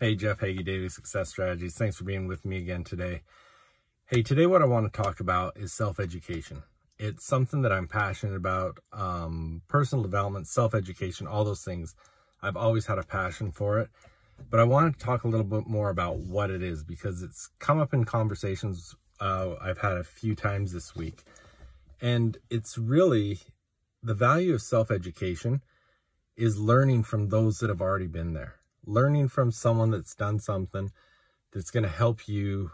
Hey, Jeff Hagee, Daily Success Strategies. Thanks for being with me again today. Hey, today what I want to talk about is self-education. It's something that I'm passionate about, um, personal development, self-education, all those things. I've always had a passion for it, but I want to talk a little bit more about what it is because it's come up in conversations uh, I've had a few times this week. And it's really the value of self-education is learning from those that have already been there. Learning from someone that's done something that's going to help you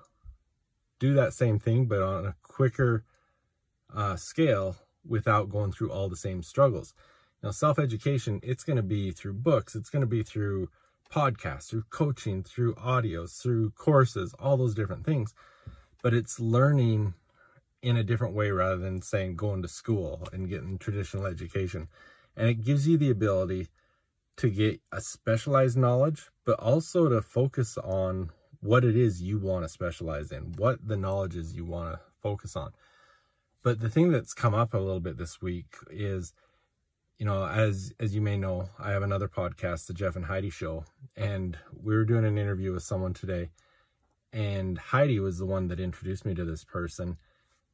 do that same thing, but on a quicker uh, scale without going through all the same struggles. Now, self-education, it's going to be through books. It's going to be through podcasts, through coaching, through audios, through courses, all those different things. But it's learning in a different way rather than saying going to school and getting traditional education. And it gives you the ability to get a specialized knowledge, but also to focus on what it is you want to specialize in, what the knowledge is you want to focus on. But the thing that's come up a little bit this week is, you know, as as you may know, I have another podcast, the Jeff and Heidi Show, and we were doing an interview with someone today, and Heidi was the one that introduced me to this person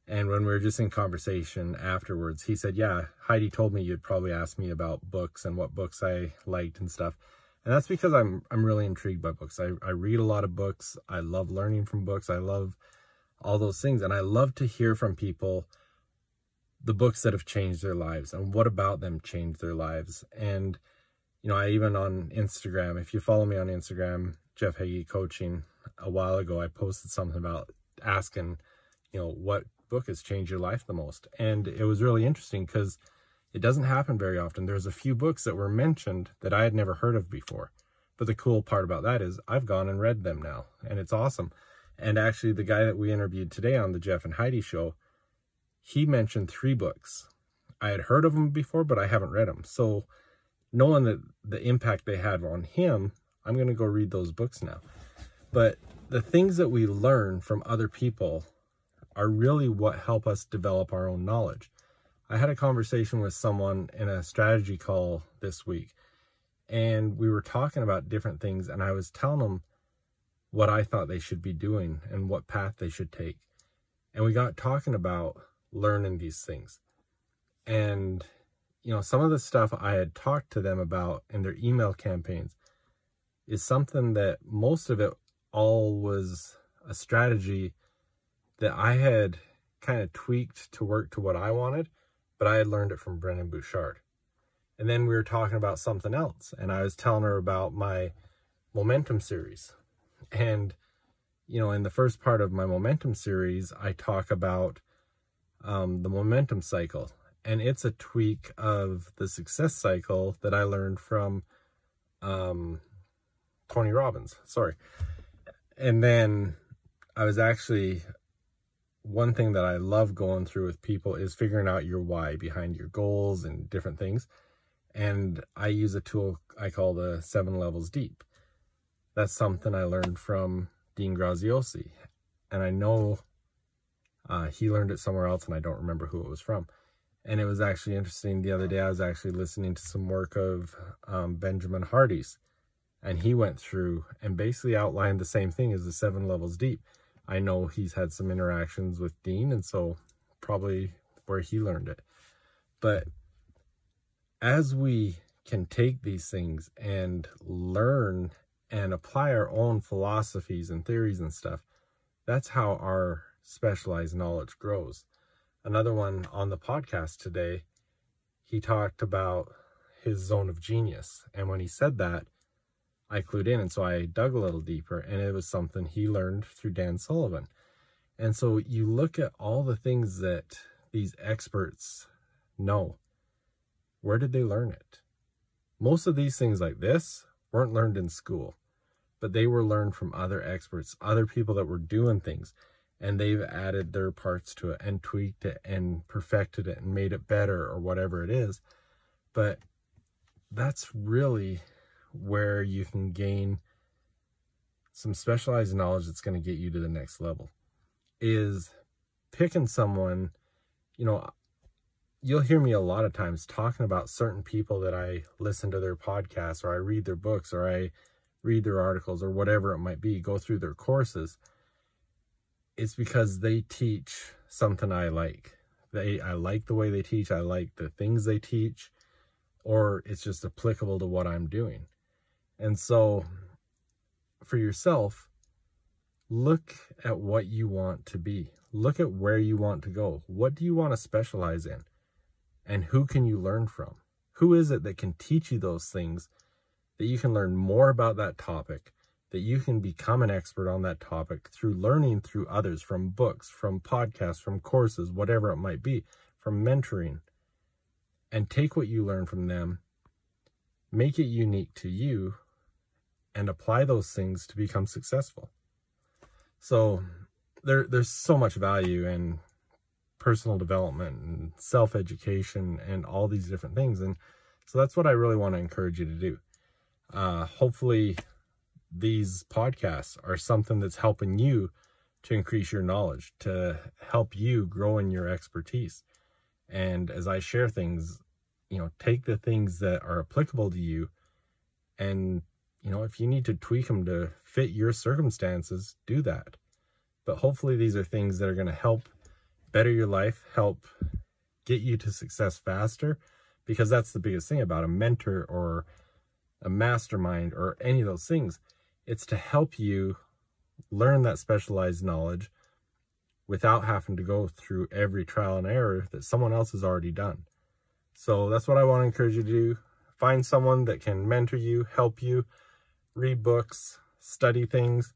and when we were just in conversation afterwards, he said, yeah, Heidi told me you'd probably ask me about books and what books I liked and stuff. And that's because I'm, I'm really intrigued by books. I, I read a lot of books. I love learning from books. I love all those things. And I love to hear from people the books that have changed their lives and what about them changed their lives. And, you know, I even on Instagram, if you follow me on Instagram, Jeff Hagee Coaching, a while ago, I posted something about asking, you know, what book has changed your life the most. And it was really interesting because it doesn't happen very often. There's a few books that were mentioned that I had never heard of before. But the cool part about that is I've gone and read them now, and it's awesome. And actually, the guy that we interviewed today on the Jeff and Heidi show, he mentioned three books. I had heard of them before, but I haven't read them. So, knowing that the impact they had on him, I'm going to go read those books now. But the things that we learn from other people are really what help us develop our own knowledge. I had a conversation with someone in a strategy call this week, and we were talking about different things, and I was telling them what I thought they should be doing and what path they should take. And we got talking about learning these things. And, you know, some of the stuff I had talked to them about in their email campaigns is something that most of it all was a strategy that I had kind of tweaked to work to what I wanted, but I had learned it from Brendon Burchard. And then we were talking about something else, and I was telling her about my momentum series. And, you know, in the first part of my momentum series, I talk about um, the momentum cycle, and it's a tweak of the success cycle that I learned from um, Tony Robbins. Sorry. And then I was actually one thing that I love going through with people is figuring out your why behind your goals and different things. And I use a tool I call the seven levels deep. That's something I learned from Dean Graziosi. And I know uh, he learned it somewhere else and I don't remember who it was from. And it was actually interesting. The other day, I was actually listening to some work of um, Benjamin Hardy's. And he went through and basically outlined the same thing as the seven levels deep I know he's had some interactions with Dean, and so probably where he learned it. But as we can take these things and learn and apply our own philosophies and theories and stuff, that's how our specialized knowledge grows. Another one on the podcast today, he talked about his zone of genius. And when he said that, I clued in. And so I dug a little deeper, and it was something he learned through Dan Sullivan. And so you look at all the things that these experts know. Where did they learn it? Most of these things like this weren't learned in school, but they were learned from other experts, other people that were doing things, and they've added their parts to it and tweaked it and perfected it and made it better or whatever it is. But that's really where you can gain some specialized knowledge that's going to get you to the next level is picking someone, you know, you'll hear me a lot of times talking about certain people that I listen to their podcasts or I read their books or I read their articles or whatever it might be, go through their courses, it's because they teach something I like. They I like the way they teach, I like the things they teach, or it's just applicable to what I'm doing. And so for yourself, look at what you want to be. Look at where you want to go. What do you want to specialize in? And who can you learn from? Who is it that can teach you those things that you can learn more about that topic, that you can become an expert on that topic through learning through others from books, from podcasts, from courses, whatever it might be, from mentoring, and take what you learn from them, make it unique to you, and apply those things to become successful. So there, there's so much value in personal development and self-education and all these different things. And so that's what I really want to encourage you to do. Uh, hopefully these podcasts are something that's helping you to increase your knowledge, to help you grow in your expertise. And as I share things, you know, take the things that are applicable to you and, you know, if you need to tweak them to fit your circumstances, do that. But hopefully these are things that are going to help better your life, help get you to success faster, because that's the biggest thing about a mentor or a mastermind or any of those things. It's to help you learn that specialized knowledge without having to go through every trial and error that someone else has already done. So that's what I want to encourage you to do. Find someone that can mentor you, help you, read books, study things,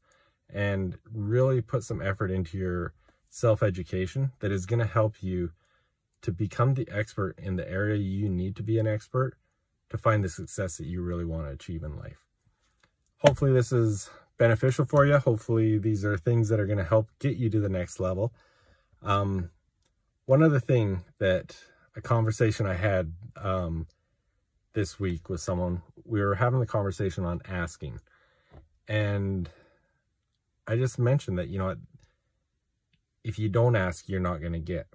and really put some effort into your self-education that is going to help you to become the expert in the area you need to be an expert to find the success that you really want to achieve in life. Hopefully this is beneficial for you. Hopefully these are things that are going to help get you to the next level. Um, one other thing that a conversation I had um, this week with someone, we were having the conversation on asking. And I just mentioned that, you know, if you don't ask, you're not going to get.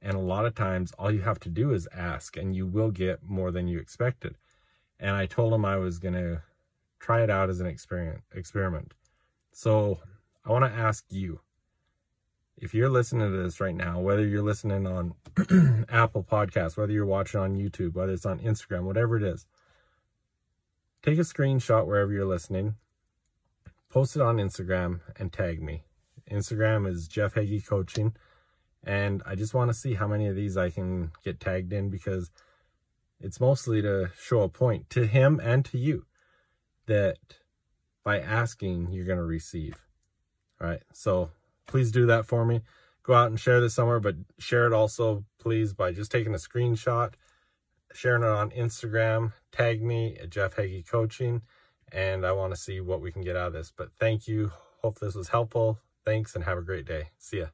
And a lot of times, all you have to do is ask, and you will get more than you expected. And I told him I was going to try it out as an experiment. experiment. So I want to ask you, if you're listening to this right now, whether you're listening on Apple Podcasts, whether you're watching on YouTube, whether it's on Instagram, whatever it is, take a screenshot wherever you're listening, post it on Instagram, and tag me. Instagram is Jeff Hagee Coaching. And I just want to see how many of these I can get tagged in because it's mostly to show a point to him and to you that by asking, you're going to receive. All right. So please do that for me. Go out and share this somewhere, but share it also, please, by just taking a screenshot, sharing it on Instagram, tag me at Jeff Hagee Coaching, and I want to see what we can get out of this. But thank you. Hope this was helpful. Thanks and have a great day. See ya.